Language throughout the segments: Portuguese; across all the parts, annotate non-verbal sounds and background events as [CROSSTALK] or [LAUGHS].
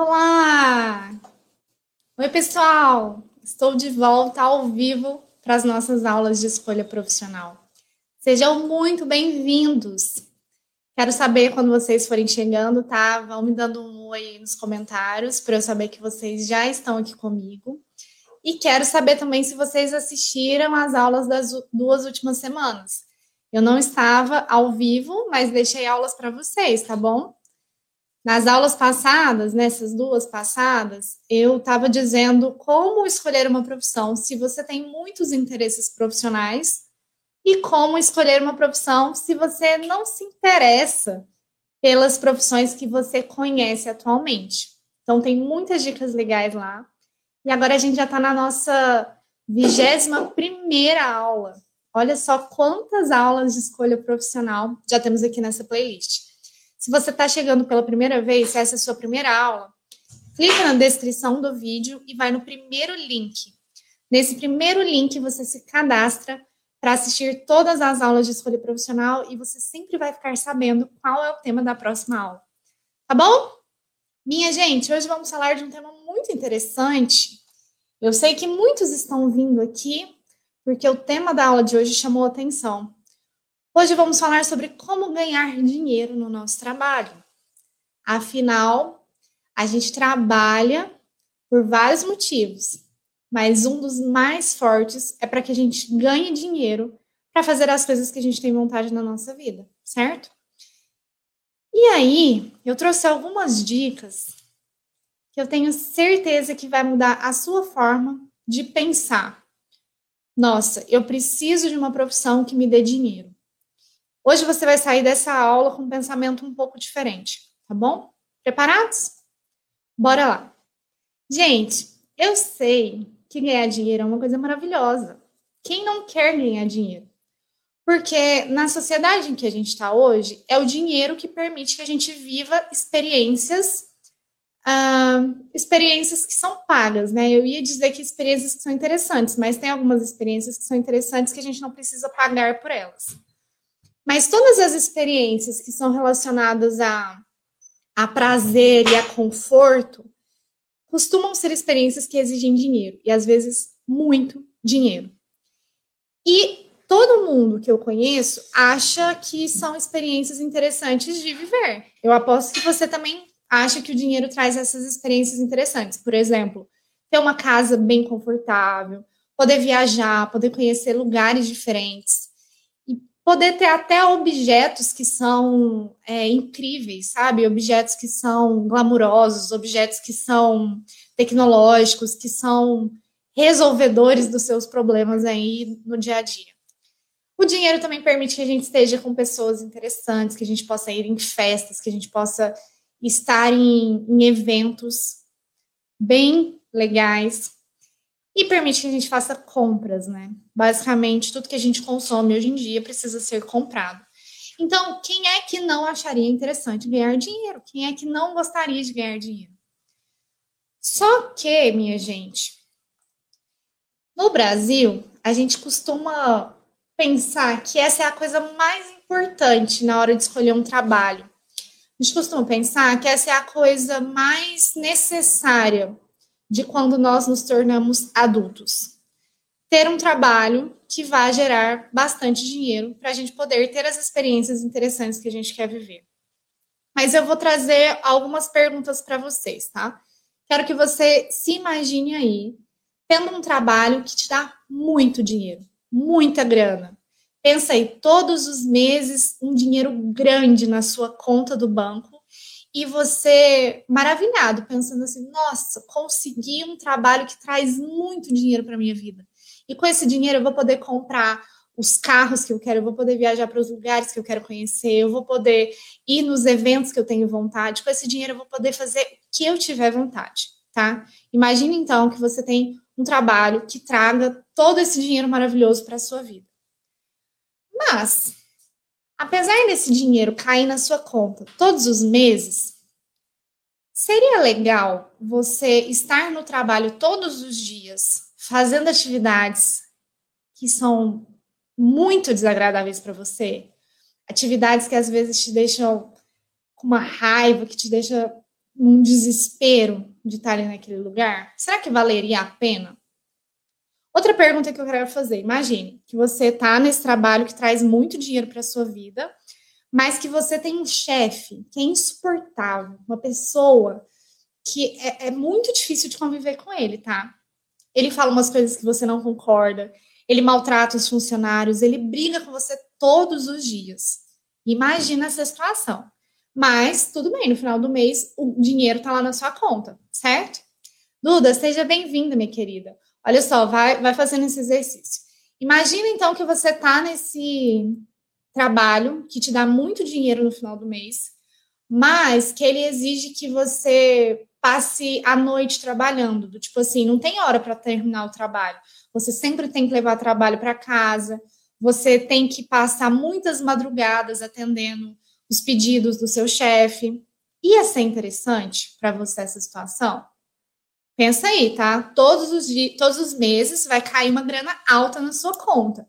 Olá! Oi, pessoal! Estou de volta ao vivo para as nossas aulas de escolha profissional. Sejam muito bem-vindos! Quero saber quando vocês forem chegando, tá? Vão me dando um oi nos comentários para eu saber que vocês já estão aqui comigo. E quero saber também se vocês assistiram às aulas das duas últimas semanas. Eu não estava ao vivo, mas deixei aulas para vocês, tá bom? Nas aulas passadas, nessas duas passadas, eu estava dizendo como escolher uma profissão se você tem muitos interesses profissionais e como escolher uma profissão se você não se interessa pelas profissões que você conhece atualmente. Então, tem muitas dicas legais lá. E agora a gente já está na nossa vigésima primeira aula. Olha só quantas aulas de escolha profissional já temos aqui nessa playlist. Se você está chegando pela primeira vez, essa é a sua primeira aula, clica na descrição do vídeo e vai no primeiro link. Nesse primeiro link, você se cadastra para assistir todas as aulas de escolha profissional e você sempre vai ficar sabendo qual é o tema da próxima aula. Tá bom? Minha gente, hoje vamos falar de um tema muito interessante. Eu sei que muitos estão vindo aqui porque o tema da aula de hoje chamou atenção. Hoje vamos falar sobre como ganhar dinheiro no nosso trabalho. Afinal, a gente trabalha por vários motivos, mas um dos mais fortes é para que a gente ganhe dinheiro para fazer as coisas que a gente tem vontade na nossa vida, certo? E aí, eu trouxe algumas dicas que eu tenho certeza que vai mudar a sua forma de pensar. Nossa, eu preciso de uma profissão que me dê dinheiro. Hoje você vai sair dessa aula com um pensamento um pouco diferente, tá bom? Preparados? Bora lá. Gente, eu sei que ganhar dinheiro é uma coisa maravilhosa. Quem não quer ganhar dinheiro? Porque na sociedade em que a gente está hoje, é o dinheiro que permite que a gente viva experiências, uh, experiências que são pagas, né? Eu ia dizer que experiências que são interessantes, mas tem algumas experiências que são interessantes que a gente não precisa pagar por elas. Mas todas as experiências que são relacionadas a, a prazer e a conforto costumam ser experiências que exigem dinheiro, e às vezes muito dinheiro. E todo mundo que eu conheço acha que são experiências interessantes de viver. Eu aposto que você também acha que o dinheiro traz essas experiências interessantes. Por exemplo, ter uma casa bem confortável, poder viajar, poder conhecer lugares diferentes poder ter até objetos que são é, incríveis, sabe? Objetos que são glamurosos, objetos que são tecnológicos, que são resolvedores dos seus problemas aí no dia a dia. O dinheiro também permite que a gente esteja com pessoas interessantes, que a gente possa ir em festas, que a gente possa estar em, em eventos bem legais, e permite que a gente faça compras, né? Basicamente, tudo que a gente consome hoje em dia precisa ser comprado. Então, quem é que não acharia interessante ganhar dinheiro? Quem é que não gostaria de ganhar dinheiro? Só que, minha gente, no Brasil, a gente costuma pensar que essa é a coisa mais importante na hora de escolher um trabalho. A gente costuma pensar que essa é a coisa mais necessária de quando nós nos tornamos adultos. Ter um trabalho que vai gerar bastante dinheiro para a gente poder ter as experiências interessantes que a gente quer viver. Mas eu vou trazer algumas perguntas para vocês, tá? Quero que você se imagine aí tendo um trabalho que te dá muito dinheiro, muita grana. Pensa aí, todos os meses, um dinheiro grande na sua conta do banco e você maravilhado, pensando assim: nossa, consegui um trabalho que traz muito dinheiro para minha vida. E com esse dinheiro eu vou poder comprar os carros que eu quero, eu vou poder viajar para os lugares que eu quero conhecer, eu vou poder ir nos eventos que eu tenho vontade. Com esse dinheiro eu vou poder fazer o que eu tiver vontade, tá? Imagine então que você tem um trabalho que traga todo esse dinheiro maravilhoso para a sua vida. Mas Apesar desse dinheiro cair na sua conta todos os meses, seria legal você estar no trabalho todos os dias, fazendo atividades que são muito desagradáveis para você, atividades que às vezes te deixam com uma raiva, que te deixa num desespero de estar ali naquele lugar? Será que valeria a pena? Outra pergunta que eu quero fazer: imagine que você está nesse trabalho que traz muito dinheiro para a sua vida, mas que você tem um chefe que é insuportável, uma pessoa que é, é, muito difícil de conviver com ele, tá? Ele fala umas coisas que você não concorda, ele maltrata os funcionários, ele briga com você todos os dias. Imagina essa situação. Mas tudo bem, no final do mês o dinheiro tá lá na sua conta, certo? Duda, seja bem-vinda, minha querida. Olha só, vai, vai fazendo esse exercício. Imagina então que você tá nesse trabalho que te dá muito dinheiro no final do mês, mas que ele exige que você passe a noite trabalhando, do tipo assim, não tem hora para terminar o trabalho. Você sempre tem que levar trabalho para casa, você tem que passar muitas madrugadas atendendo os pedidos do seu chefe. Ia ser interessante para você essa situação? Pensa aí, tá? Todos os dias, todos os meses vai cair uma grana alta na sua conta.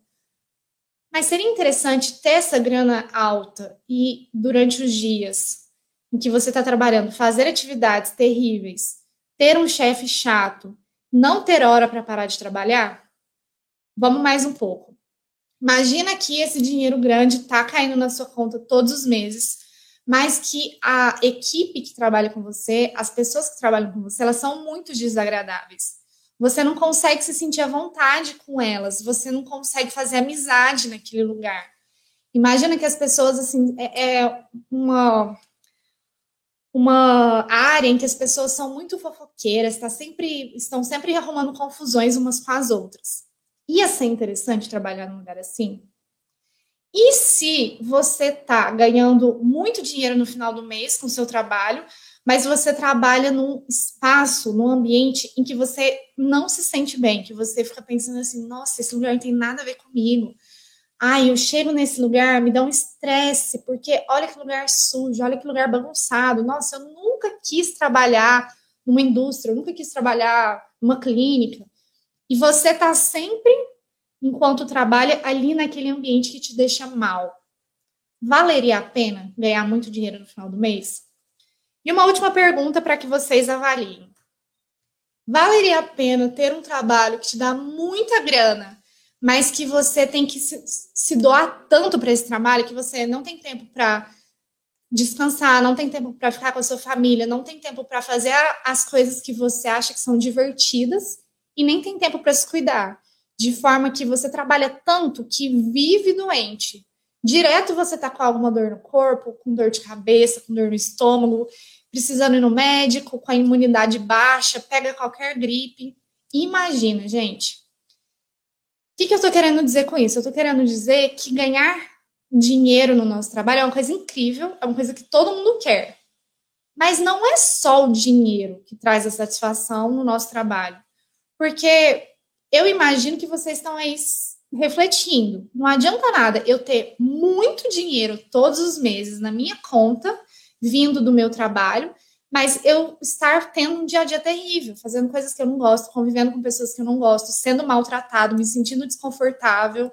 Mas seria interessante ter essa grana alta e durante os dias em que você está trabalhando, fazer atividades terríveis, ter um chefe chato, não ter hora para parar de trabalhar? Vamos mais um pouco. Imagina que esse dinheiro grande está caindo na sua conta todos os meses, mas que a equipe que trabalha com você, as pessoas que trabalham com você, elas são muito desagradáveis. Você não consegue se sentir à vontade com elas, você não consegue fazer amizade naquele lugar. Imagina que as pessoas, assim, é, é uma uma área em que as pessoas são muito fofoqueiras, tá sempre, estão sempre arrumando confusões umas com as outras. Ia ser interessante trabalhar num lugar assim? E se você tá ganhando muito dinheiro no final do mês com o seu trabalho, mas você trabalha num espaço, num ambiente em que você não se sente bem, que você fica pensando assim, nossa, esse lugar não tem nada a ver comigo, Ai, eu chego nesse lugar, me dá um estresse, porque olha que lugar sujo, olha que lugar bagunçado. Nossa, eu nunca quis trabalhar numa indústria, eu nunca quis trabalhar numa clínica. E você tá sempre, enquanto trabalha, ali naquele ambiente que te deixa mal. Valeria a pena ganhar muito dinheiro no final do mês? E uma última pergunta para que vocês avaliem. Valeria a pena ter um trabalho que te dá muita grana, mas que você tem que se, se doar tanto para esse trabalho que você não tem tempo para descansar, não tem tempo para ficar com a sua família, não tem tempo para fazer as coisas que você acha que são divertidas e nem tem tempo para se cuidar. De forma que você trabalha tanto que vive doente. Direto você tá com alguma dor no corpo, com dor de cabeça, com dor no estômago, precisando ir no médico, com a imunidade baixa, pega qualquer gripe. Imagina, gente, que, que eu estou querendo dizer com isso? Eu estou querendo dizer que ganhar dinheiro no nosso trabalho é uma coisa incrível, é uma coisa que todo mundo quer. Mas não é só o dinheiro que traz a satisfação no nosso trabalho. Porque eu imagino que vocês estão aí refletindo. Não adianta nada eu ter muito dinheiro todos os meses na minha conta, vindo do meu trabalho, mas eu estar tendo um dia a dia terrível, fazendo coisas que eu não gosto, convivendo com pessoas que eu não gosto, sendo maltratado, me sentindo desconfortável,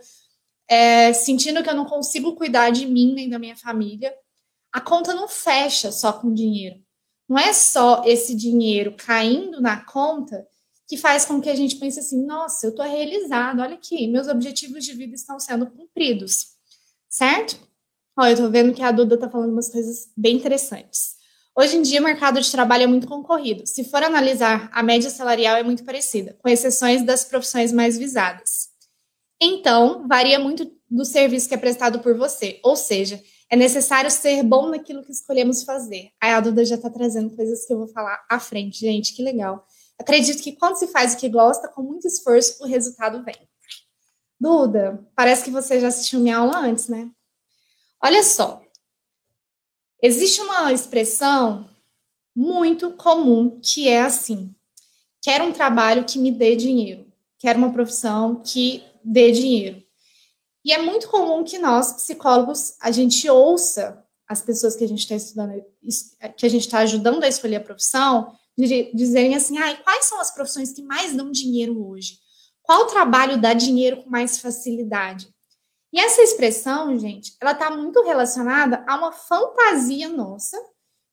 é, sentindo que eu não consigo cuidar de mim nem da minha família, a conta não fecha só com dinheiro. Não é só esse dinheiro caindo na conta que faz com que a gente pense assim: nossa, eu estou realizado, olha aqui, meus objetivos de vida estão sendo cumpridos, certo? Olha, eu estou vendo que a Duda está falando umas coisas bem interessantes. Hoje em dia, o mercado de trabalho é muito concorrido. Se for analisar, a média salarial é muito parecida, com exceções das profissões mais visadas. Então, varia muito do serviço que é prestado por você, ou seja, é necessário ser bom naquilo que escolhemos fazer. Aí a Duda já está trazendo coisas que eu vou falar à frente, gente, que legal. Acredito que quando se faz o que gosta, com muito esforço, o resultado vem. Duda, parece que você já assistiu minha aula antes, né? Olha só, Existe uma expressão muito comum que é assim: quero um trabalho que me dê dinheiro, quero uma profissão que dê dinheiro. E é muito comum que nós, psicólogos, a gente ouça as pessoas que a gente está estudando, que a gente está ajudando a escolher a profissão, dizerem assim: ah, quais são as profissões que mais dão dinheiro hoje? Qual trabalho dá dinheiro com mais facilidade? E essa expressão, gente, ela está muito relacionada a uma fantasia nossa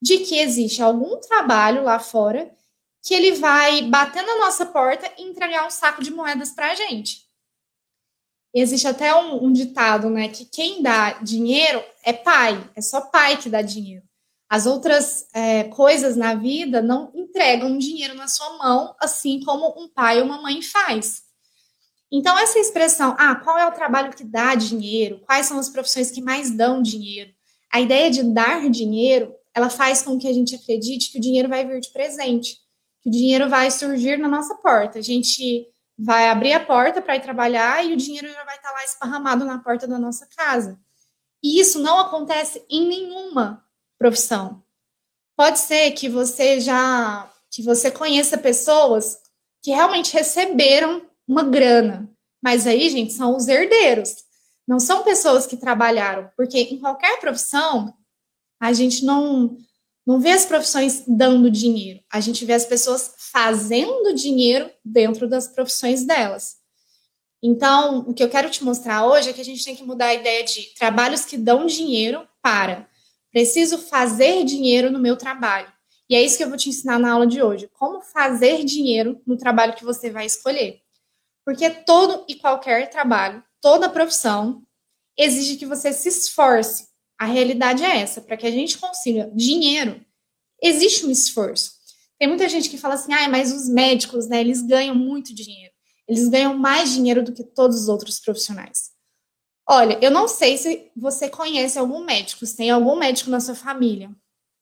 de que existe algum trabalho lá fora que ele vai bater na nossa porta e entregar um saco de moedas para a gente. Existe até um, um, ditado, né, que quem dá dinheiro é pai, é só pai que dá dinheiro. As outras é, coisas na vida não entregam dinheiro na sua mão, assim como um pai ou uma mãe faz. Então, essa expressão, ah, qual é o trabalho que dá dinheiro? Quais são as profissões que mais dão dinheiro? A ideia de dar dinheiro, ela faz com que a gente acredite que o dinheiro vai vir de presente, que o dinheiro vai surgir na nossa porta. A gente vai abrir a porta para ir trabalhar e o dinheiro já vai estar lá esparramado na porta da nossa casa. E isso não acontece em nenhuma profissão. Pode ser que você já que você conheça pessoas que realmente receberam uma grana. Mas aí, gente, são os herdeiros. Não são pessoas que trabalharam, porque em qualquer profissão a gente não não vê as profissões dando dinheiro. A gente vê as pessoas fazendo dinheiro dentro das profissões delas. Então, o que eu quero te mostrar hoje é que a gente tem que mudar a ideia de trabalhos que dão dinheiro para preciso fazer dinheiro no meu trabalho. E é isso que eu vou te ensinar na aula de hoje. Como fazer dinheiro no trabalho que você vai escolher. Porque todo e qualquer trabalho, toda profissão, exige que você se esforce. A realidade é essa, para que a gente consiga dinheiro, existe um esforço. Tem muita gente que fala assim: "Ah, mas os médicos, né, eles ganham muito dinheiro. Eles ganham mais dinheiro do que todos os outros profissionais". Olha, eu não sei se você conhece algum médico, se tem algum médico na sua família.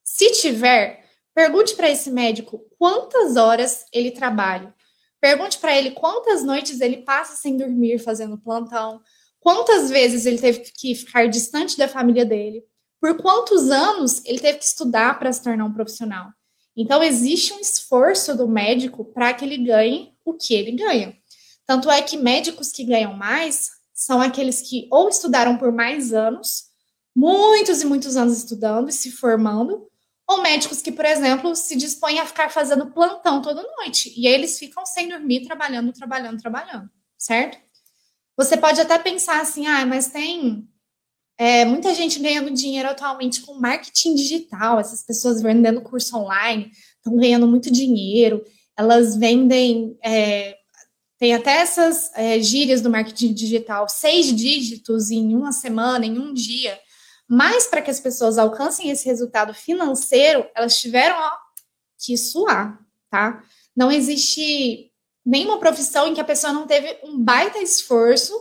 Se tiver, pergunte para esse médico quantas horas ele trabalha Pergunte para ele quantas noites ele passa sem dormir fazendo plantão, quantas vezes ele teve que ficar distante da família dele, por quantos anos ele teve que estudar para se tornar um profissional. Então, existe um esforço do médico para que ele ganhe o que ele ganha. Tanto é que médicos que ganham mais são aqueles que ou estudaram por mais anos, muitos e muitos anos estudando e se formando, ou médicos que, por exemplo, se dispõem a ficar fazendo plantão toda noite. E aí eles ficam sem dormir, trabalhando, trabalhando, trabalhando, certo? Você pode até pensar assim, ah, mas tem é, muita gente ganhando dinheiro atualmente com marketing digital, essas pessoas vendendo curso online, estão ganhando muito dinheiro, elas vendem. É, tem até essas é, gírias do marketing digital, seis dígitos em uma semana, em um dia. Mas para que as pessoas alcancem esse resultado financeiro, elas tiveram ó, que suar, tá? Não existe nenhuma profissão em que a pessoa não teve um baita esforço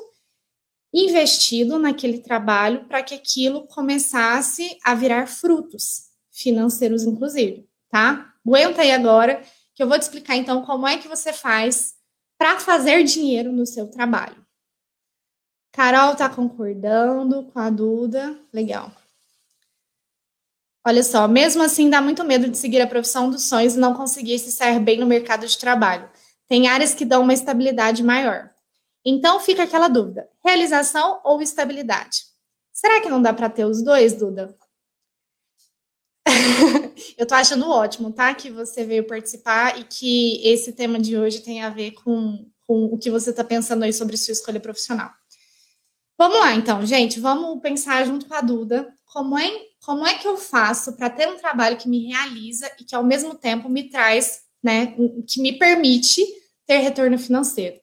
investido naquele trabalho para que aquilo começasse a virar frutos financeiros, inclusive, tá? Aguenta aí agora que eu vou te explicar então como é que você faz para fazer dinheiro no seu trabalho. Carol tá concordando com a Duda. Legal. Olha só, mesmo assim dá muito medo de seguir a profissão dos sonhos e não conseguir se sair bem no mercado de trabalho. Tem áreas que dão uma estabilidade maior. Então fica aquela dúvida: realização ou estabilidade? Será que não dá para ter os dois, Duda? [LAUGHS] eu tô achando ótimo, tá? Que você veio participar e que esse tema de hoje tem a ver com, com o que você está pensando aí sobre sua escolha profissional. Vamos lá, então, gente, vamos pensar junto com a Duda como é, como é que eu faço para ter um trabalho que me realiza e que ao mesmo tempo me traz, né, que me permite ter retorno financeiro.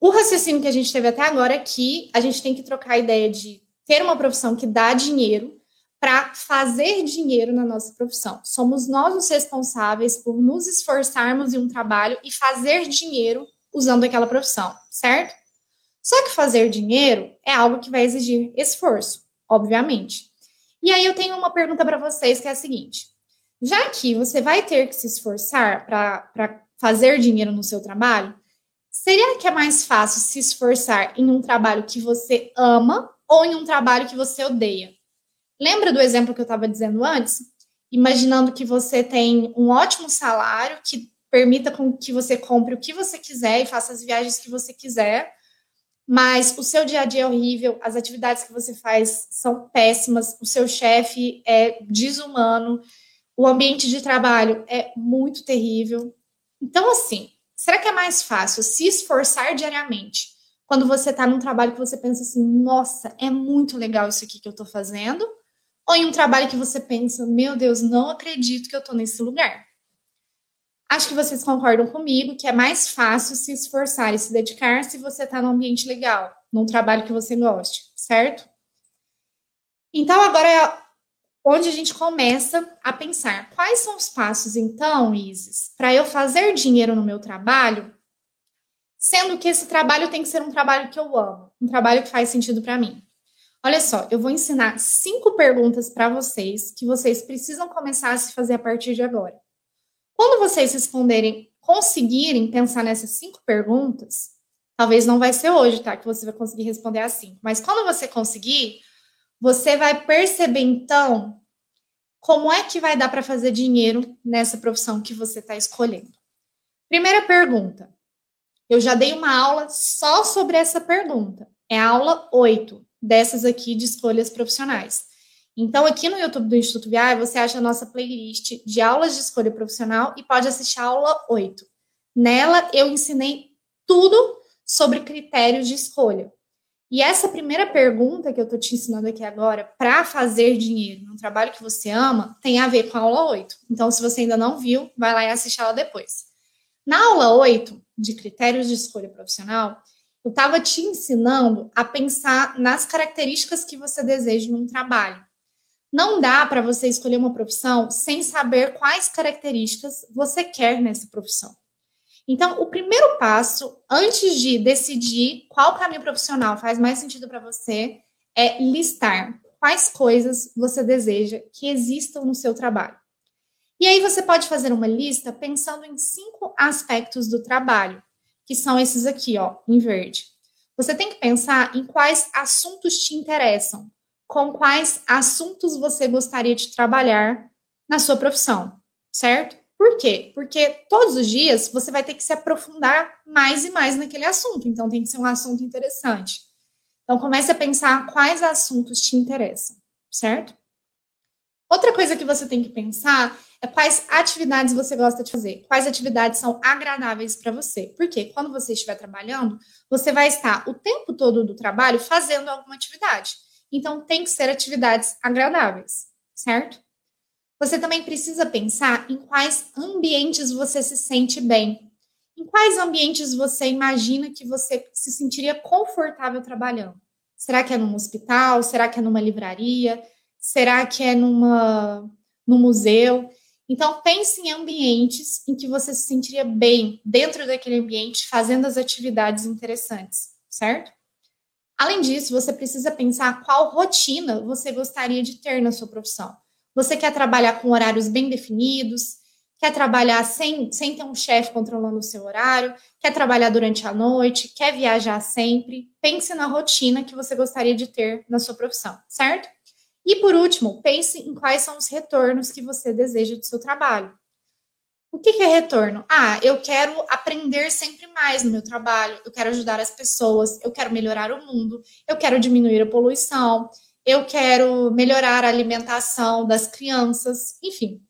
O raciocínio que a gente teve até agora é que a gente tem que trocar a ideia de ter uma profissão que dá dinheiro para fazer dinheiro na nossa profissão. Somos nós os responsáveis por nos esforçarmos em um trabalho e fazer dinheiro usando aquela profissão, certo? Só que fazer dinheiro é algo que vai exigir esforço, obviamente. E aí eu tenho uma pergunta para vocês que é a seguinte: já que você vai ter que se esforçar para fazer dinheiro no seu trabalho, seria que é mais fácil se esforçar em um trabalho que você ama ou em um trabalho que você odeia? Lembra do exemplo que eu estava dizendo antes? Imaginando que você tem um ótimo salário que permita com que você compre o que você quiser e faça as viagens que você quiser, mas o seu dia a dia é horrível, as atividades que você faz são péssimas, o seu chefe é desumano, o ambiente de trabalho é muito terrível. Então, assim, será que é mais fácil se esforçar diariamente quando você está num trabalho que você pensa assim, nossa, é muito legal isso aqui que eu estou fazendo? Ou em um trabalho que você pensa, meu Deus, não acredito que eu estou nesse lugar. Acho que vocês concordam comigo que é mais fácil se esforçar e se dedicar se você está num ambiente legal, num trabalho que você goste, certo? Então, agora é onde a gente começa a pensar quais são os passos, então, Isis, para eu fazer dinheiro no meu trabalho, sendo que esse trabalho tem que ser um trabalho que eu amo, um trabalho que faz sentido para mim. Olha só, eu vou ensinar cinco perguntas para vocês que vocês precisam começar a se fazer a partir de agora. Quando vocês responderem, conseguirem pensar nessas cinco perguntas, talvez não vai ser hoje, tá? Que você vai conseguir responder assim. Mas quando você conseguir, você vai perceber então como é que vai dar para fazer dinheiro nessa profissão que você está escolhendo. Primeira pergunta. Eu já dei uma aula só sobre essa pergunta. É a aula 8 dessas aqui de escolhas profissionais. Então, aqui no YouTube do Instituto VI, você acha a nossa playlist de aulas de escolha profissional e pode assistir a aula 8. Nela, eu ensinei tudo sobre critérios de escolha. E essa primeira pergunta que eu estou te ensinando aqui agora, para fazer dinheiro num trabalho que você ama, tem a ver com a aula 8. Então, se você ainda não viu, vai lá e assiste ela depois. Na aula 8, de critérios de escolha profissional, eu estava te ensinando a pensar nas características que você deseja num trabalho. Não dá para você escolher uma profissão sem saber quais características você quer nessa profissão. Então, o primeiro passo, antes de decidir qual caminho profissional faz mais sentido para você, é listar quais coisas você deseja que existam no seu trabalho. E aí você pode fazer uma lista pensando em cinco aspectos do trabalho que são esses aqui, ó, em verde. Você tem que pensar em quais assuntos te interessam, com quais assuntos você gostaria de trabalhar na sua profissão, certo? Por quê? Porque todos os dias você vai ter que se aprofundar mais e mais naquele assunto, então tem que ser um assunto interessante. Então comece a pensar quais assuntos te interessam, certo? Outra coisa que você tem que pensar é quais atividades você gosta de fazer, quais atividades são agradáveis para você. Porque quando você estiver trabalhando, você vai estar o tempo todo do trabalho fazendo alguma atividade. Então, tem que ser atividades agradáveis, certo? Você também precisa pensar em quais ambientes você se sente bem. Em quais ambientes você imagina que você se sentiria confortável trabalhando? Será que é num hospital? Será que é numa livraria? Será que é numa, num museu? Então, pense em ambientes em que você se sentiria bem dentro daquele ambiente, fazendo as atividades interessantes, certo? Além disso, você precisa pensar qual rotina você gostaria de ter na sua profissão. Você quer trabalhar com horários bem definidos? Quer trabalhar sem, sem ter um chefe controlando o seu horário? Quer trabalhar durante a noite? Quer viajar sempre? Pense na rotina que você gostaria de ter na sua profissão, certo? E por último, pense em quais são os retornos que você deseja do seu trabalho. O que, é retorno? Ah, eu quero aprender sempre mais no meu trabalho, eu quero ajudar as pessoas, eu quero melhorar o mundo, eu quero diminuir a poluição, eu quero melhorar a alimentação das crianças, enfim.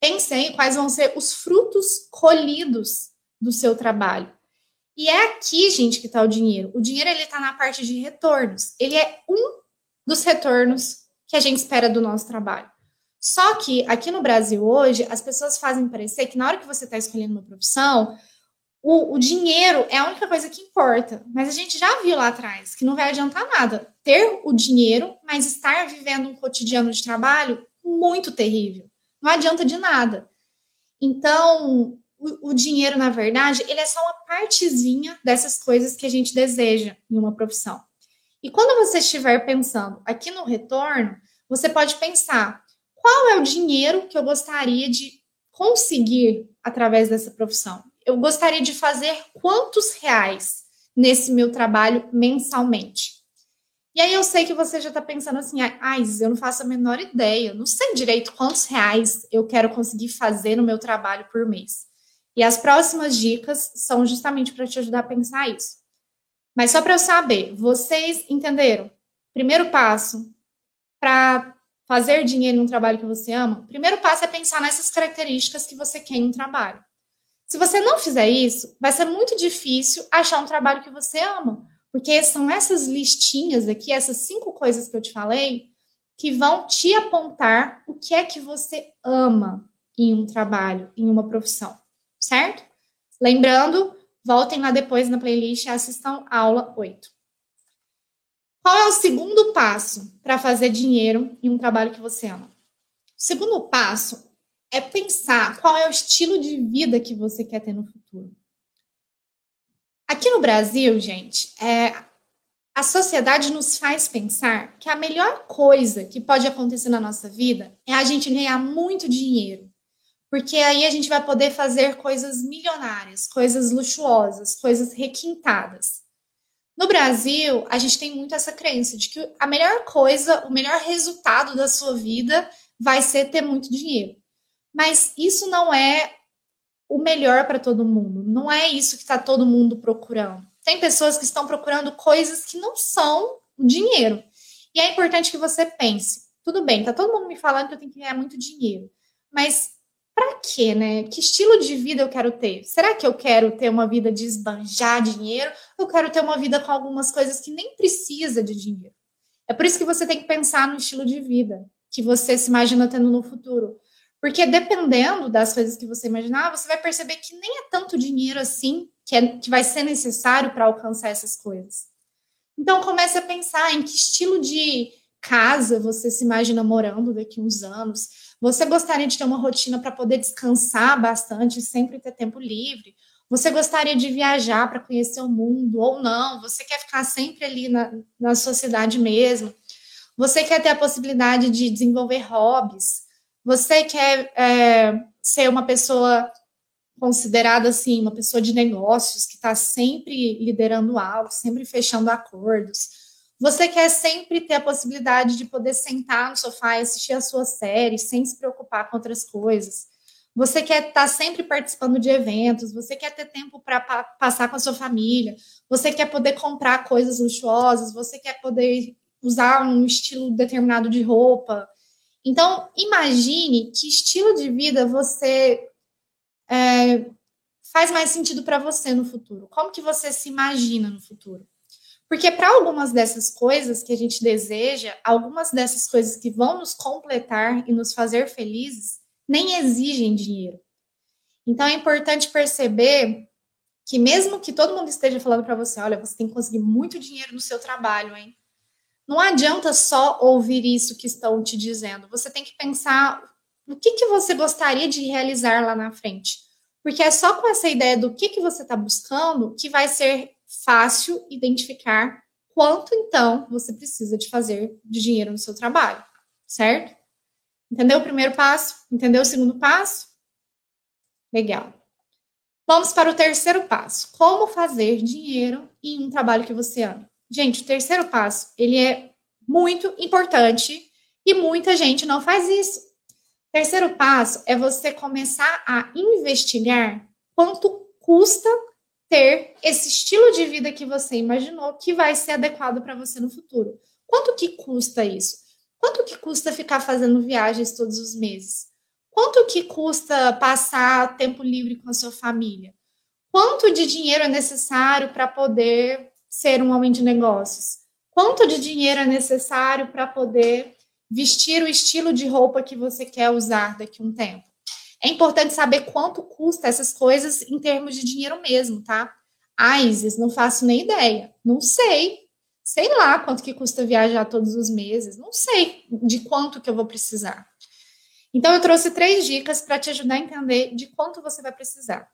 Pense em quais vão ser os frutos colhidos do seu trabalho. E é aqui, gente, que está o dinheiro. O dinheiro ele está na parte de retornos. Ele é um dos retornos que a gente espera do nosso trabalho. Só que aqui no Brasil hoje, as pessoas fazem parecer que na hora que você está escolhendo uma profissão, o, o, dinheiro é a única coisa que importa. Mas a gente já viu lá atrás que não vai adiantar nada ter o dinheiro, mas estar vivendo um cotidiano de trabalho muito terrível. Não adianta de nada. Então, o, o dinheiro, na verdade, ele é só uma partezinha dessas coisas que a gente deseja em uma profissão. E quando você estiver pensando aqui no retorno, você pode pensar qual é o dinheiro que eu gostaria de conseguir através dessa profissão? Eu gostaria de fazer quantos reais nesse meu trabalho mensalmente? E aí eu sei que você já está pensando assim, ah, eu não faço a menor ideia, não sei direito quantos reais eu quero conseguir fazer no meu trabalho por mês. E as próximas dicas são justamente para te ajudar a pensar isso. Mas só para eu saber, vocês entenderam? Primeiro passo para fazer dinheiro em um trabalho que você ama, primeiro passo é pensar nessas características que você quer em um trabalho. Se você não fizer isso, vai ser muito difícil achar um trabalho que você ama, porque são essas listinhas aqui, essas cinco coisas que eu te falei, que vão te apontar o que é que você ama em um trabalho, em uma profissão, certo? Lembrando, voltem lá depois na playlist e assistam aula 8. Qual é o segundo passo para fazer dinheiro em um trabalho que você ama? O segundo passo é pensar qual é o estilo de vida que você quer ter no futuro. Aqui no Brasil, gente, é, a sociedade nos faz pensar que a melhor coisa que pode acontecer na nossa vida é a gente ganhar muito dinheiro. Porque aí a gente vai poder fazer coisas milionárias, coisas luxuosas, coisas requintadas. No Brasil, a gente tem muito essa crença de que a melhor coisa, o melhor resultado da sua vida vai ser ter muito dinheiro. Mas isso não é o melhor para todo mundo. Não é isso que está todo mundo procurando. Tem pessoas que estão procurando coisas que não são dinheiro. E é importante que você pense: tudo bem, tá todo mundo me falando que eu tenho que ganhar muito dinheiro, mas para quê, né? Que estilo de vida eu quero ter? Será que eu quero ter uma vida de esbanjar dinheiro? Ou eu quero ter uma vida com algumas coisas que nem precisa de dinheiro? É por isso que você tem que pensar no estilo de vida que você se imagina tendo no futuro. Porque dependendo das coisas que você imaginar, você vai perceber que nem é tanto dinheiro assim que, é, que vai ser necessário para alcançar essas coisas. Então comece a pensar em que estilo de casa você se imagina morando daqui uns anos. Você gostaria de ter uma rotina para poder descansar bastante, sempre ter tempo livre? Você gostaria de viajar para conhecer o mundo ou não? Você quer ficar sempre ali na, na sociedade mesmo? Você quer ter a possibilidade de desenvolver hobbies? Você quer é, ser uma pessoa considerada assim, uma pessoa de negócios que está sempre liderando algo, sempre fechando acordos. Você quer sempre ter a possibilidade de poder sentar no sofá e assistir a sua série sem se preocupar com outras coisas. Você quer estar tá sempre participando de eventos, você quer ter tempo para pa passar com a sua família, você quer poder comprar coisas luxuosas, você quer poder usar um estilo determinado de roupa. Então, imagine que estilo de vida você é, faz mais sentido para você no futuro. Como que você se imagina no futuro? Porque para algumas dessas coisas que a gente deseja, algumas dessas coisas que vão nos completar e nos fazer felizes, nem exigem dinheiro. Então é importante perceber que mesmo que todo mundo esteja falando para você, olha, você tem que conseguir muito dinheiro no seu trabalho, hein? Não adianta só ouvir isso que estão te dizendo. Você tem que pensar o que, que você gostaria de realizar lá na frente. Porque é só com essa ideia do que, que você está buscando que vai ser fácil identificar quanto então você precisa de fazer de dinheiro no seu trabalho, certo? Entendeu o primeiro passo? Entendeu o segundo passo? Legal. Vamos para o terceiro passo. Como fazer dinheiro em um trabalho que você ama? Gente, o terceiro passo, ele é muito importante e muita gente não faz isso. O terceiro passo é você começar a investigar quanto custa ter esse estilo de vida que você imaginou que vai ser adequado para você no futuro. Quanto que custa isso? Quanto que custa ficar fazendo viagens todos os meses? Quanto que custa passar tempo livre com a sua família? Quanto de dinheiro é necessário para poder ser um homem de negócios? Quanto de dinheiro é necessário para poder vestir o estilo de roupa que você quer usar daqui a um tempo? É importante saber quanto custa essas coisas em termos de dinheiro mesmo, tá? Ah, Isis, não faço nem ideia. Não sei. Sei lá quanto que custa viajar todos os meses. Não sei de quanto que eu vou precisar. Então, eu trouxe três dicas para te ajudar a entender de quanto você vai precisar.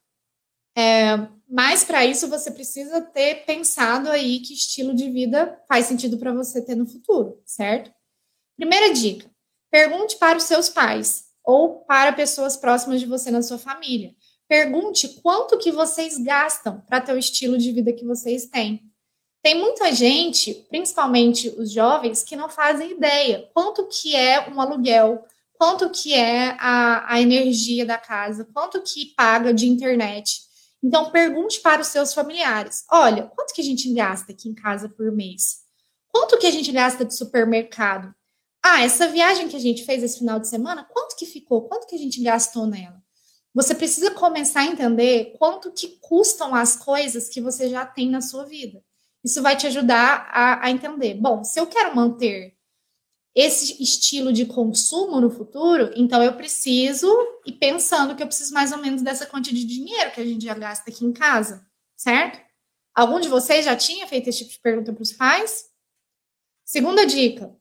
É, mas para isso você precisa ter pensado aí que estilo de vida faz sentido para você ter no futuro, certo? Primeira dica: pergunte para os seus pais ou para pessoas próximas de você na sua família. Pergunte quanto que vocês gastam para ter o estilo de vida que vocês têm. Tem muita gente, principalmente os jovens, que não fazem ideia quanto que é um aluguel, quanto que é a, a energia da casa, quanto que paga de internet. Então, pergunte para os seus familiares: olha, quanto que a gente gasta aqui em casa por mês? Quanto que a gente gasta de supermercado? Ah, essa viagem que a gente fez esse final de semana, quanto que ficou? Quanto que a gente gastou nela? Você precisa começar a entender quanto que custam as coisas que você já tem na sua vida. Isso vai te ajudar a, a entender. Bom, se eu quero manter esse estilo de consumo no futuro, então eu preciso e pensando que eu preciso mais ou menos dessa quantia de dinheiro que a gente já gasta aqui em casa, certo? Algum de vocês já tinha feito esse tipo de pergunta para os pais? Segunda dica: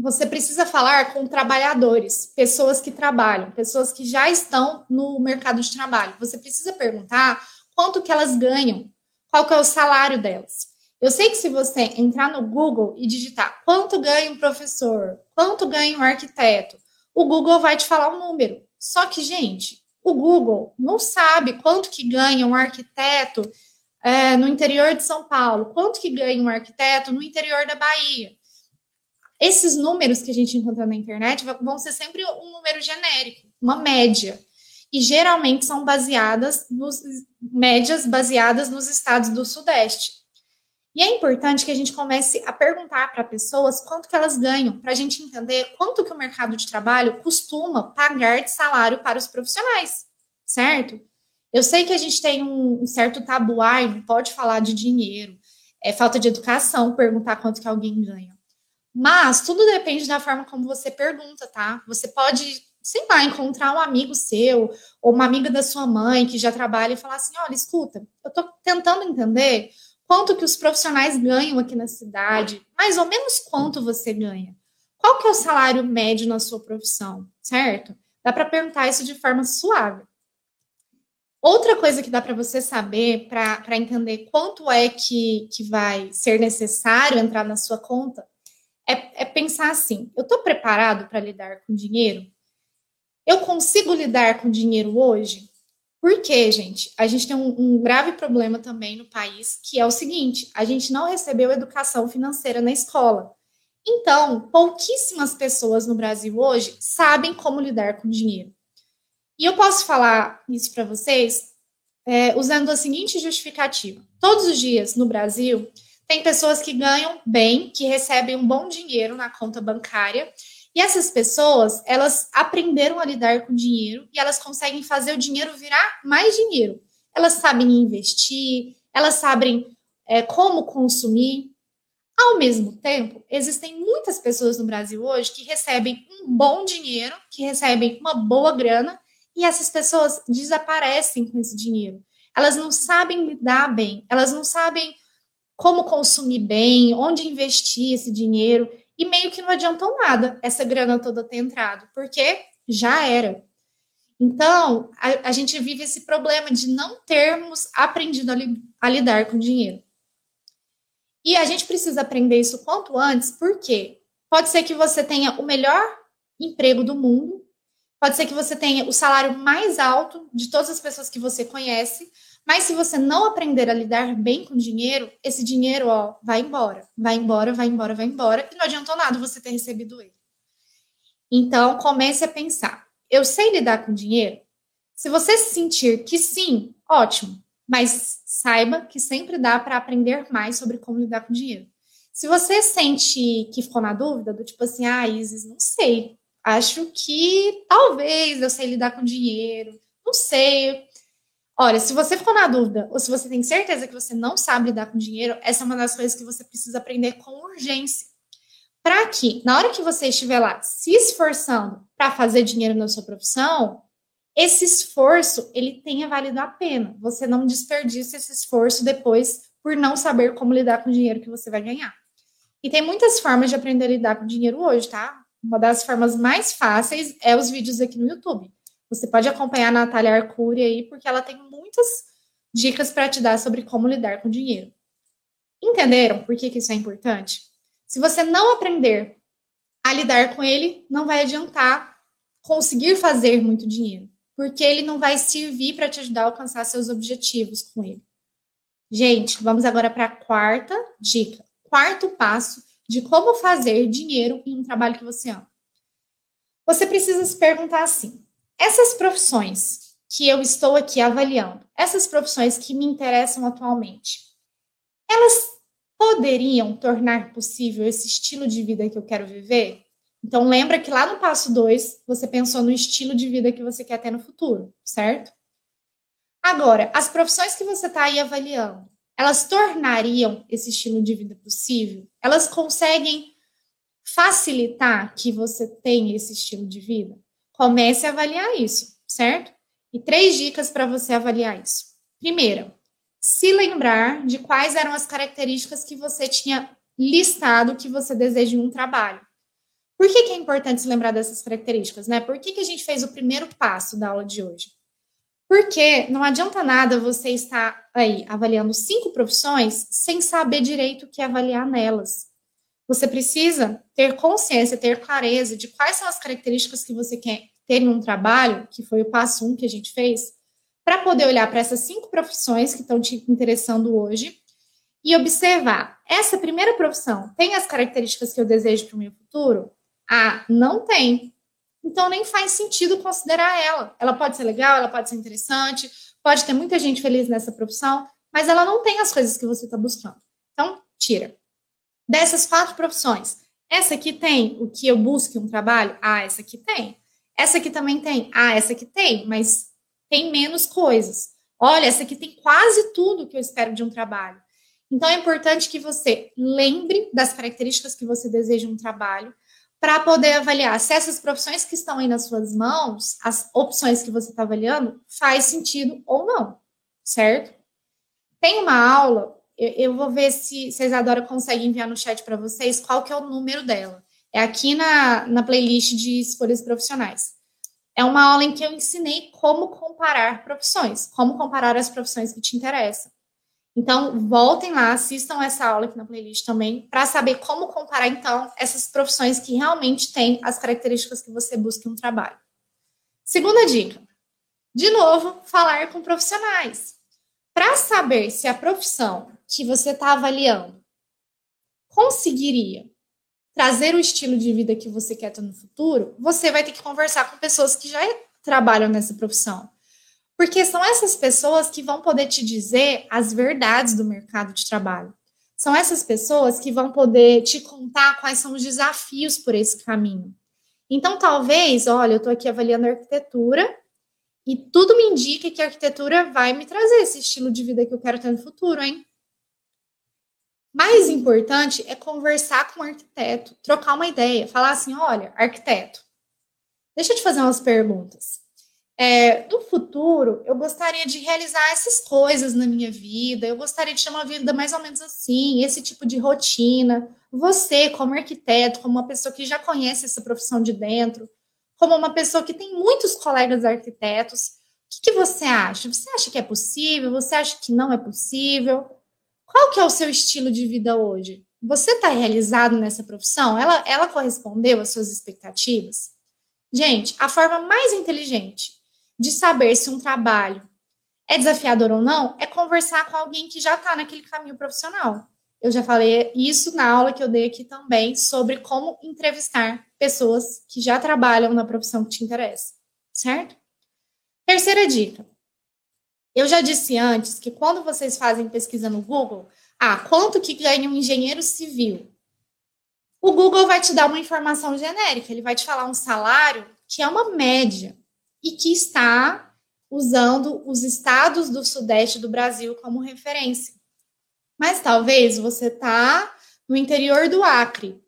você precisa falar com trabalhadores, pessoas que trabalham, pessoas que já estão no mercado de trabalho. Você precisa perguntar quanto que elas ganham, qual que é o salário delas. Eu sei que se você entrar no Google e digitar quanto ganha um professor, quanto ganha um arquiteto, o Google vai te falar um número. Só que, gente, o Google não sabe quanto que ganha um arquiteto é, no interior de São Paulo, quanto que ganha um arquiteto no interior da Bahia. Esses números que a gente encontra na internet vão ser sempre um número genérico, uma média. E geralmente são baseadas nos médias baseadas nos estados do Sudeste. E é importante que a gente comece a perguntar para pessoas quanto que elas ganham, para a gente entender quanto que o mercado de trabalho costuma pagar de salário para os profissionais, certo? Eu sei que a gente tem um certo tabu, não pode falar de dinheiro, é falta de educação perguntar quanto que alguém ganha. Mas tudo depende da forma como você pergunta, tá? Você pode, sei lá, encontrar um amigo seu ou uma amiga da sua mãe que já trabalha e falar assim: olha, escuta, eu tô tentando entender quanto que os profissionais ganham aqui na cidade, mais ou menos quanto você ganha. Qual que é o salário médio na sua profissão, certo? Dá para perguntar isso de forma suave. Outra coisa que dá para você saber, para entender quanto é que, que vai ser necessário entrar na sua conta, é, é pensar assim: eu estou preparado para lidar com dinheiro? Eu consigo lidar com dinheiro hoje? Porque, gente, a gente tem um, um, grave problema também no país, que é o seguinte: a gente não recebeu educação financeira na escola. Então, pouquíssimas pessoas no Brasil hoje sabem como lidar com dinheiro. E eu posso falar isso para vocês é, usando a seguinte justificativa: todos os dias no Brasil, tem pessoas que ganham bem, que recebem um bom dinheiro na conta bancária e essas pessoas, elas aprenderam a lidar com dinheiro e elas conseguem fazer o dinheiro virar mais dinheiro. Elas sabem investir, elas sabem é, como consumir. Ao mesmo tempo, existem muitas pessoas no Brasil hoje que recebem um bom dinheiro, que recebem uma boa grana, e essas pessoas desaparecem com esse dinheiro. Elas não sabem lidar bem, elas não sabem como consumir bem, onde investir esse dinheiro e meio que não adiantou nada essa grana toda ter entrado, porque já era. Então, a, a gente vive esse problema de não termos aprendido a, li, a lidar com dinheiro. E a gente precisa aprender isso quanto antes, porque pode ser que você tenha o melhor emprego do mundo, pode ser que você tenha o salário mais alto de todas as pessoas que você conhece, mas se você não aprender a lidar bem com dinheiro, esse dinheiro, ó, vai embora, vai embora, vai embora, vai embora, e não adiantou nada você ter recebido ele. Então, comece a pensar: eu sei lidar com dinheiro? Se você sentir que sim, ótimo, mas saiba que sempre dá para aprender mais sobre como lidar com dinheiro. Se você sente que ficou na dúvida, do tipo assim, ah, Isis, não sei, acho que talvez eu sei lidar com dinheiro, não sei, Olha, se você ficou na dúvida, ou se você tem certeza que você não sabe lidar com dinheiro, essa é uma das coisas que você precisa aprender com urgência. Para que, na hora que você estiver lá se esforçando para fazer dinheiro na sua profissão, esse esforço ele tenha valido a pena. Você não desperdice esse esforço depois por não saber como lidar com o dinheiro que você vai ganhar. E tem muitas formas de aprender a lidar com dinheiro hoje, tá? Uma das formas mais fáceis é os vídeos aqui no YouTube. Você pode acompanhar a Natália Arcuri aí, porque ela tem muitas dicas para te dar sobre como lidar com dinheiro. Entenderam por que, que isso é importante? Se você não aprender a lidar com ele, não vai adiantar conseguir fazer muito dinheiro, porque ele não vai servir para te ajudar a alcançar seus objetivos com ele. Gente, vamos agora para a quarta dica. Quarto passo de como fazer dinheiro em um trabalho que você ama. Você precisa se perguntar assim: essas profissões que eu estou aqui avaliando, essas profissões que me interessam atualmente, elas poderiam tornar possível esse estilo de vida que eu quero viver? Então, lembra que lá no passo 2, você pensou no estilo de vida que você quer ter no futuro, certo? Agora, as profissões que você está aí avaliando, elas tornariam esse estilo de vida possível? Elas conseguem facilitar que você tenha esse estilo de vida? Comece a avaliar isso, certo? E três dicas para você avaliar isso. Primeira, se lembrar de quais eram as características que você tinha listado que você deseja em um trabalho. Por que, que é importante se lembrar dessas características, né? Por que, que a gente fez o primeiro passo da aula de hoje? Porque não adianta nada você estar aí avaliando cinco profissões sem saber direito o que avaliar nelas. Você precisa ter consciência, ter clareza de quais são as características que você quer ter um trabalho, que foi o passo um que a gente fez, para poder olhar para essas cinco profissões que estão te interessando hoje e observar: essa primeira profissão tem as características que eu desejo para o meu futuro? Ah, não tem. Então nem faz sentido considerar ela. Ela pode ser legal, ela pode ser interessante, pode ter muita gente feliz nessa profissão, mas ela não tem as coisas que você está buscando. Então, tira. Dessas quatro profissões, essa aqui tem o que eu busco em um trabalho? Ah, essa aqui tem. Essa aqui também tem? Ah, essa aqui tem, mas tem menos coisas. Olha, essa aqui tem quase tudo que eu espero de um trabalho. Então é importante que você lembre das características que você deseja um trabalho para poder avaliar se essas profissões que estão aí nas suas mãos, as opções que você está avaliando, faz sentido ou não, certo? Tem uma aula, eu, eu vou ver se, se a Isadora consegue enviar no chat para vocês qual que é o número dela. É aqui na, na playlist de escolhas profissionais é uma aula em que eu ensinei como comparar profissões, como comparar as profissões que te interessam. Então, voltem lá, assistam essa aula aqui na playlist também, para saber como comparar, então, essas profissões que realmente têm as características que você busca em um trabalho. Segunda dica: de novo, falar com profissionais. Para saber se a profissão que você está avaliando conseguiria trazer o estilo de vida que você quer ter no futuro, você vai ter que conversar com pessoas que já trabalham nessa profissão. Porque são essas pessoas que vão poder te dizer as verdades do mercado de trabalho. São essas pessoas que vão poder te contar quais são os desafios por esse caminho. Então, talvez, olha, eu estou aqui avaliando a arquitetura e tudo me indica que a arquitetura vai me trazer esse estilo de vida que eu quero ter no futuro, hein? Mais importante é conversar com o arquiteto, trocar uma ideia, falar assim: olha, arquiteto, deixa eu te fazer umas perguntas. É, no futuro, eu gostaria de realizar essas coisas na minha vida, eu gostaria de ter uma vida mais ou menos assim, esse tipo de rotina. Você, como arquiteto, como uma pessoa que já conhece essa profissão de dentro, como uma pessoa que tem muitos colegas arquitetos, o que, que você acha? Você acha que é possível? Você acha que não é possível? Qual que é o seu estilo de vida hoje? Você está realizado nessa profissão? Ela, ela correspondeu às suas expectativas? Gente, a forma mais inteligente de saber se um trabalho é desafiador ou não é conversar com alguém que já está naquele caminho profissional. Eu já falei isso na aula que eu dei aqui também sobre como entrevistar pessoas que já trabalham na profissão que te interessa, certo? Terceira dica: eu já disse antes que quando vocês fazem pesquisa no Google, ah, quanto que ganha um engenheiro civil? O Google vai te dar uma informação genérica, ele vai te falar um salário que é uma média e que está usando os estados do sudeste do Brasil como referência. Mas talvez você está no interior do Acre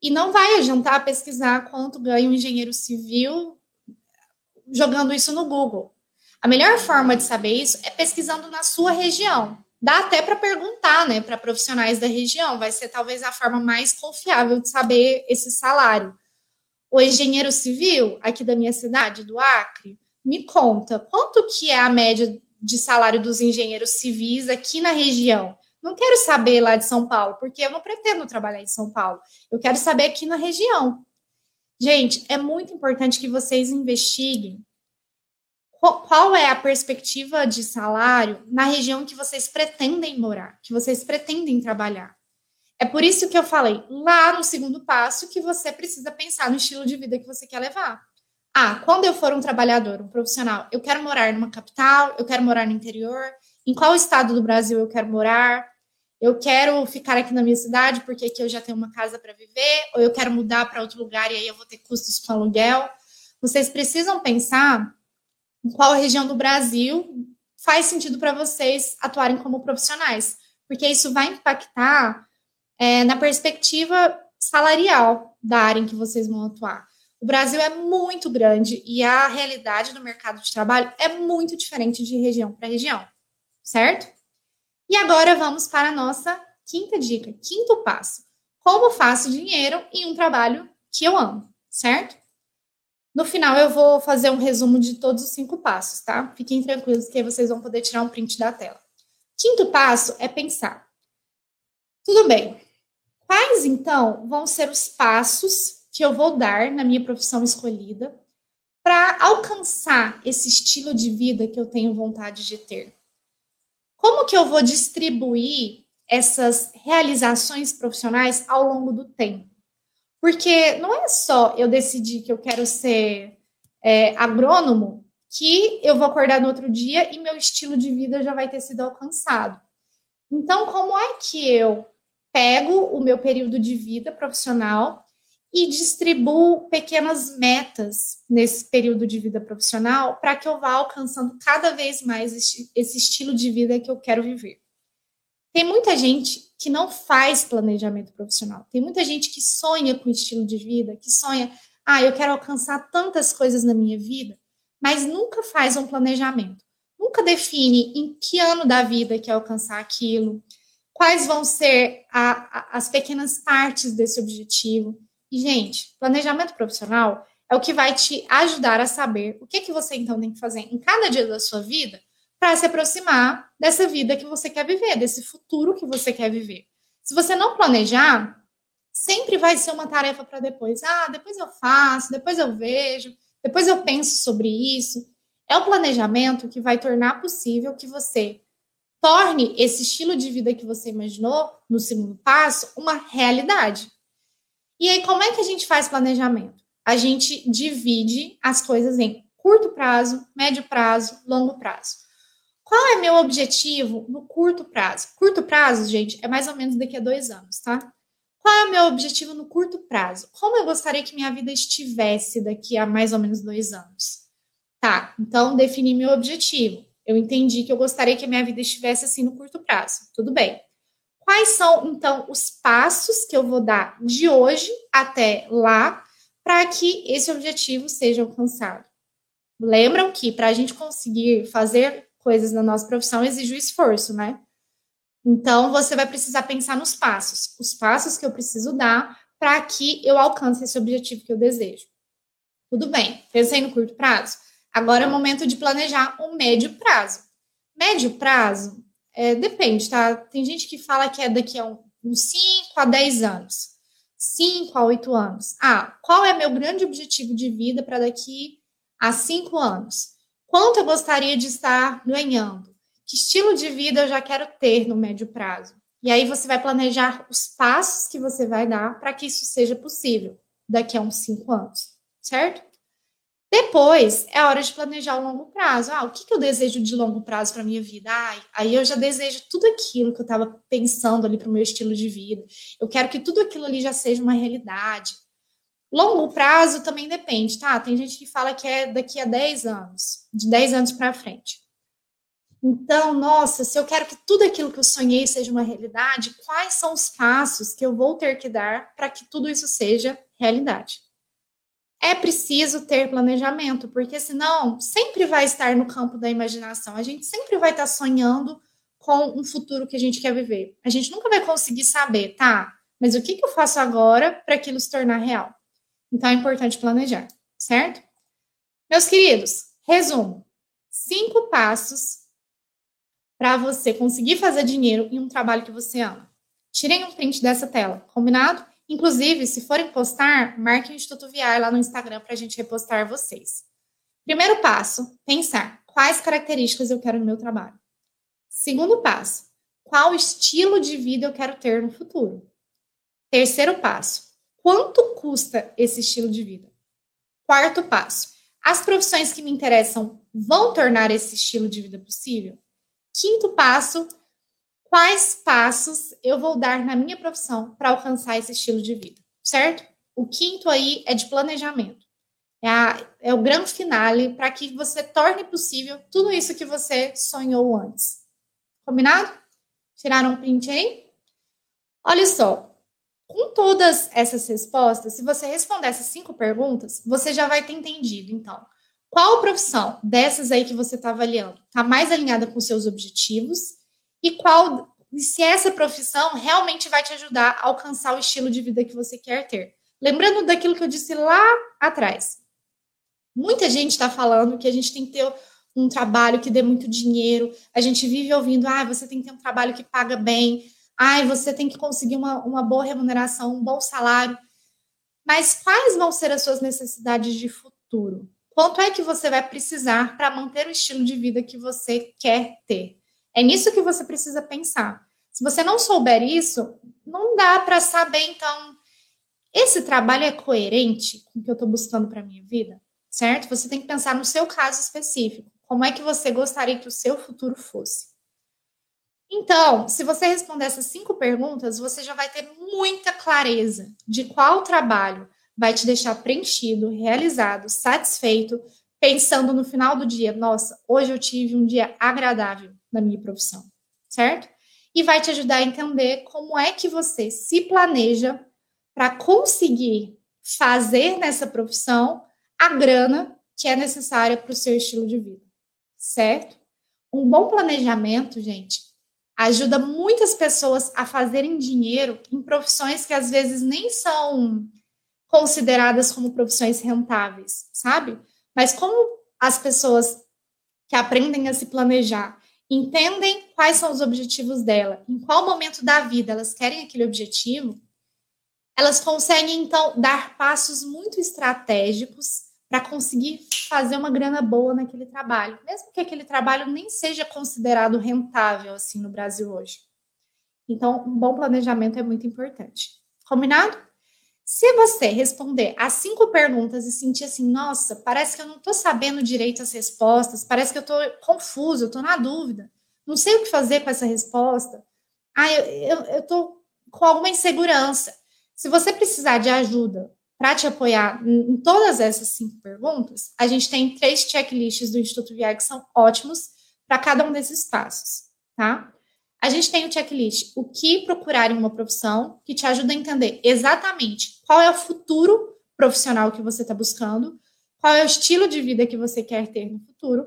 e não vai adiantar pesquisar quanto ganha um engenheiro civil jogando isso no Google. A melhor forma de saber isso é pesquisando na sua região. Dá até para perguntar, né, para profissionais da região. Vai ser talvez a forma mais confiável de saber esse salário. O engenheiro civil aqui da minha cidade, do Acre, me conta quanto que é a média de salário dos engenheiros civis aqui na região. Não quero saber lá de São Paulo, porque eu não pretendo trabalhar em São Paulo. Eu quero saber aqui na região. Gente, é muito importante que vocês investiguem qual é a perspectiva de salário na região que vocês pretendem morar, que vocês pretendem trabalhar. É por isso que eu falei lá no segundo passo que você precisa pensar no estilo de vida que você quer levar. Ah, quando eu for um trabalhador, um profissional, eu quero morar numa capital, eu quero morar no interior, em qual estado do Brasil eu quero morar, eu quero ficar aqui na minha cidade porque aqui eu já tenho uma casa para viver, ou eu quero mudar para outro lugar e aí eu vou ter custos com aluguel. Vocês precisam pensar em qual região do Brasil faz sentido para vocês atuarem como profissionais, porque isso vai impactar é, na perspectiva salarial. da área em que vocês vão atuar. O Brasil é muito grande e a realidade do mercado de trabalho é muito diferente de região para região, certo? E agora vamos para a nossa quinta dica, quinto passo. Como faço dinheiro em um trabalho que eu amo, certo? No final eu vou fazer um resumo de todos os cinco passos, tá? Fiquem tranquilos que aí vocês vão poder tirar um print da tela. Quinto passo é pensar. Tudo bem. Quais então vão ser os passos que eu vou dar na minha profissão escolhida para alcançar esse estilo de vida que eu tenho vontade de ter? Como que eu vou distribuir essas realizações profissionais ao longo do tempo? Porque não é só eu decidir que eu quero ser é, agrônomo que eu vou acordar no outro dia e meu estilo de vida já vai ter sido alcançado. Então, como é que eu pego o meu período de vida profissional e distribuo pequenas metas nesse período de vida profissional para que eu vá alcançando cada vez mais esse estilo de vida que eu quero viver. Tem muita gente que não faz planejamento profissional. Tem muita gente que sonha com estilo de vida, que sonha, ah, eu quero alcançar tantas coisas na minha vida, mas nunca faz um planejamento. Nunca define em que ano da vida quer alcançar aquilo, quais vão ser a, a, as pequenas partes desse objetivo. E, gente, planejamento profissional é o que vai te ajudar a saber o que, que você então tem que fazer em cada dia da sua vida para se aproximar dessa vida que você quer viver, desse futuro que você quer viver. Se você não planejar, sempre vai ser uma tarefa para depois. Ah, depois eu faço, depois eu vejo, depois eu penso sobre isso. É o planejamento que vai tornar possível que você torne esse estilo de vida que você imaginou no segundo passo uma realidade. E aí, como é que a gente faz planejamento? A gente divide as coisas em curto prazo, médio prazo, longo prazo. Qual é meu objetivo no curto prazo? Curto prazo, gente, é mais ou menos daqui a dois anos, tá? Qual é o meu objetivo no curto prazo? Como eu gostaria que minha vida estivesse daqui a mais ou menos dois anos? Tá, então defini meu objetivo. Eu entendi que eu gostaria que a minha vida estivesse assim no curto prazo. Tudo bem. Quais são, então, os passos que eu vou dar de hoje até lá para que esse objetivo seja alcançado? Lembram que para a gente conseguir fazer coisas na nossa profissão exige o esforço, né? Então, você vai precisar pensar nos passos, os passos que eu preciso dar para que eu alcance esse objetivo que eu desejo. Tudo bem, pensei no curto prazo. Agora é o momento de planejar um médio prazo. Médio prazo é, depende, tá? Tem gente que fala que é daqui a uns 5 a 10 anos. 5 a 8 anos. Ah, qual é meu grande objetivo de vida para daqui a 5 anos? Quanto eu gostaria de estar ganhando? Que estilo de vida eu já quero ter no médio prazo? E aí você vai planejar os passos que você vai dar para que isso seja possível daqui a uns 5 anos, certo? Depois, é hora de planejar o longo prazo. Ah, o que, que eu desejo de longo prazo para minha vida? Ah, aí eu já desejo tudo aquilo que eu estava pensando ali para o meu estilo de vida. Eu quero que tudo aquilo ali já seja uma realidade. Longo prazo também depende, tá? Tem gente que fala que é daqui a 10 anos, de 10 anos para frente. Então, nossa, se eu quero que tudo aquilo que eu sonhei seja uma realidade, quais são os passos que eu vou ter que dar para que tudo isso seja realidade? é preciso ter planejamento, porque senão sempre vai estar no campo da imaginação. A gente sempre vai estar sonhando com um futuro que a gente quer viver. A gente nunca vai conseguir saber, tá? Mas o que, que eu faço agora para aquilo se tornar real? Então é importante planejar, certo? Meus queridos, resumo: cinco passos para você conseguir fazer dinheiro em um trabalho que você ama. Tirem um print dessa tela, combinado? Inclusive, se forem postar, marquem o Instituto VR lá no Instagram para a gente repostar vocês. Primeiro passo, pensar quais características eu quero no meu trabalho. Segundo passo, qual estilo de vida eu quero ter no futuro. Terceiro passo, quanto custa esse estilo de vida? Quarto passo, as profissões que me interessam vão tornar esse estilo de vida possível? Quinto passo, quais passos eu vou dar na minha profissão para alcançar esse estilo de vida, certo? O quinto aí é de planejamento. É, a, é o grande finale para que você torne possível tudo isso que você sonhou antes. Combinado? Tiraram um print aí? Olha só. Com todas essas respostas, se você responder essas cinco perguntas, você já vai ter entendido, então, qual profissão dessas aí que você está avaliando está mais alinhada com seus objetivos e qual se essa profissão realmente vai te ajudar a alcançar o estilo de vida que você quer ter. Lembrando daquilo que eu disse lá atrás. Muita gente está falando que a gente tem que ter um trabalho que dê muito dinheiro. A gente vive ouvindo, ah, você tem que ter um trabalho que paga bem. Ah, você tem que conseguir uma, uma boa remuneração, um bom salário. Mas quais vão ser as suas necessidades de futuro? Quanto é que você vai precisar para manter o estilo de vida que você quer ter? É nisso que você precisa pensar. Se você não souber isso, não dá para saber, então, esse trabalho é coerente com o que eu estou buscando para minha vida? Certo? Você tem que pensar no seu caso específico. Como é que você gostaria que o seu futuro fosse? Então, se você responder essas cinco perguntas, você já vai ter muita clareza de qual trabalho vai te deixar preenchido, realizado, satisfeito, pensando no final do dia, nossa, hoje eu tive um dia agradável na minha profissão, certo? E vai te ajudar a entender como é que você se planeja para conseguir fazer nessa profissão a grana que é necessária para o seu estilo de vida, certo? Um bom planejamento, gente, ajuda muitas pessoas a fazerem dinheiro em profissões que às vezes nem são consideradas como profissões rentáveis, sabe? Mas como as pessoas que aprendem a se planejar entendem quais são os objetivos dela, em qual momento da vida elas querem aquele objetivo, elas conseguem então dar passos muito estratégicos para conseguir fazer uma grana boa naquele trabalho, mesmo que aquele trabalho nem seja considerado rentável assim no Brasil hoje. Então, um bom planejamento é muito importante. Combinado? Se você responder as cinco perguntas e sentir assim, nossa, parece que eu não estou sabendo direito as respostas, parece que eu estou confuso, eu estou na dúvida, não sei o que fazer com essa resposta, ah, eu estou com alguma insegurança. Se você precisar de ajuda para te apoiar em todas essas cinco perguntas, a gente tem três checklists do Instituto VR que são ótimos para cada um desses passos, tá? A gente tem o checklist, o que procurar em uma profissão, que te ajuda a entender exatamente qual é o futuro profissional que você está buscando, qual é o estilo de vida que você quer ter no futuro.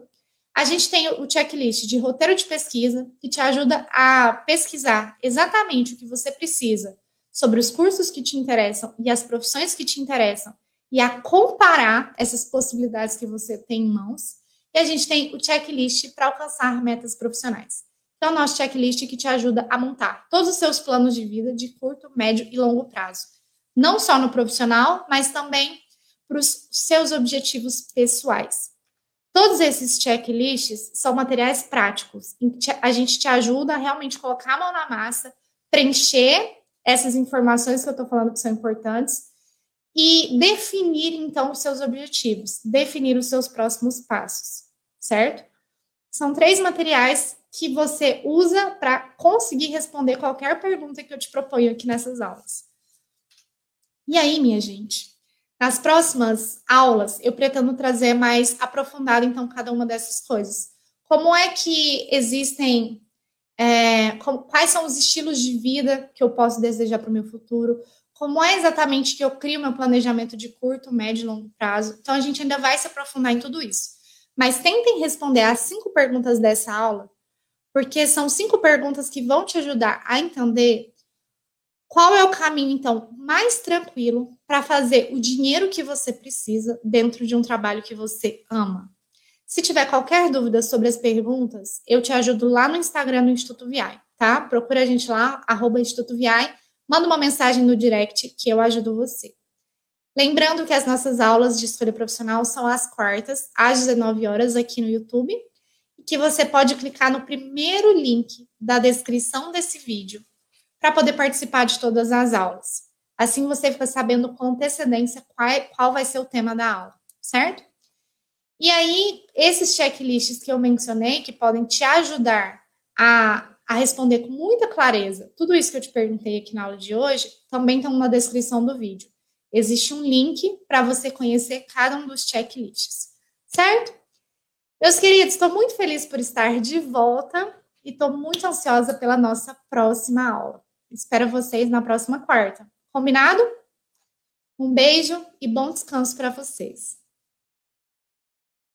A gente tem o checklist de roteiro de pesquisa, que te ajuda a pesquisar exatamente o que você precisa sobre os cursos que te interessam e as profissões que te interessam, e a comparar essas possibilidades que você tem em mãos. E a gente tem o checklist para alcançar metas profissionais é o nosso checklist que te ajuda a montar todos os seus planos de vida de curto, médio e longo prazo. Não só no profissional, mas também para os seus objetivos pessoais. Todos esses checklists são materiais práticos. A gente te ajuda a realmente colocar a mão na massa, preencher essas informações que eu estou falando que são importantes e definir então os seus objetivos, definir os seus próximos passos, certo? São três materiais que você usa para conseguir responder qualquer pergunta que eu te proponho aqui nessas aulas. E aí, minha gente, nas próximas aulas eu pretendo trazer mais aprofundado então cada uma dessas coisas. Como é que existem é, quais são os estilos de vida que eu posso desejar para o meu futuro? Como é exatamente que eu crio meu planejamento de curto, médio e longo prazo? Então, a gente ainda vai se aprofundar em tudo isso. Mas tentem responder as cinco perguntas dessa aula porque são cinco perguntas que vão te ajudar a entender qual é o caminho, então, mais tranquilo para fazer o dinheiro que você precisa dentro de um trabalho que você ama. Se tiver qualquer dúvida sobre as perguntas, eu te ajudo lá no Instagram do Instituto VI, tá? Procura a gente lá, arroba Instituto VI, manda uma mensagem no direct que eu ajudo você. Lembrando que as nossas aulas de escolha profissional são às quartas, às 19 horas, aqui no YouTube que você pode clicar no primeiro link da descrição desse vídeo para poder participar de todas as aulas. Assim você fica sabendo com antecedência qual, qual vai ser o tema da aula, certo? E aí, esses checklists que eu mencionei, que podem te ajudar a, a responder com muita clareza tudo isso que eu te perguntei aqui na aula de hoje, também estão na descrição do vídeo. Existe um link para você conhecer cada um dos checklists, certo? Meus queridos, estou muito feliz por estar de volta e estou muito ansiosa pela nossa próxima aula. Espero vocês na próxima quarta. Combinado? Um beijo e bom descanso para vocês.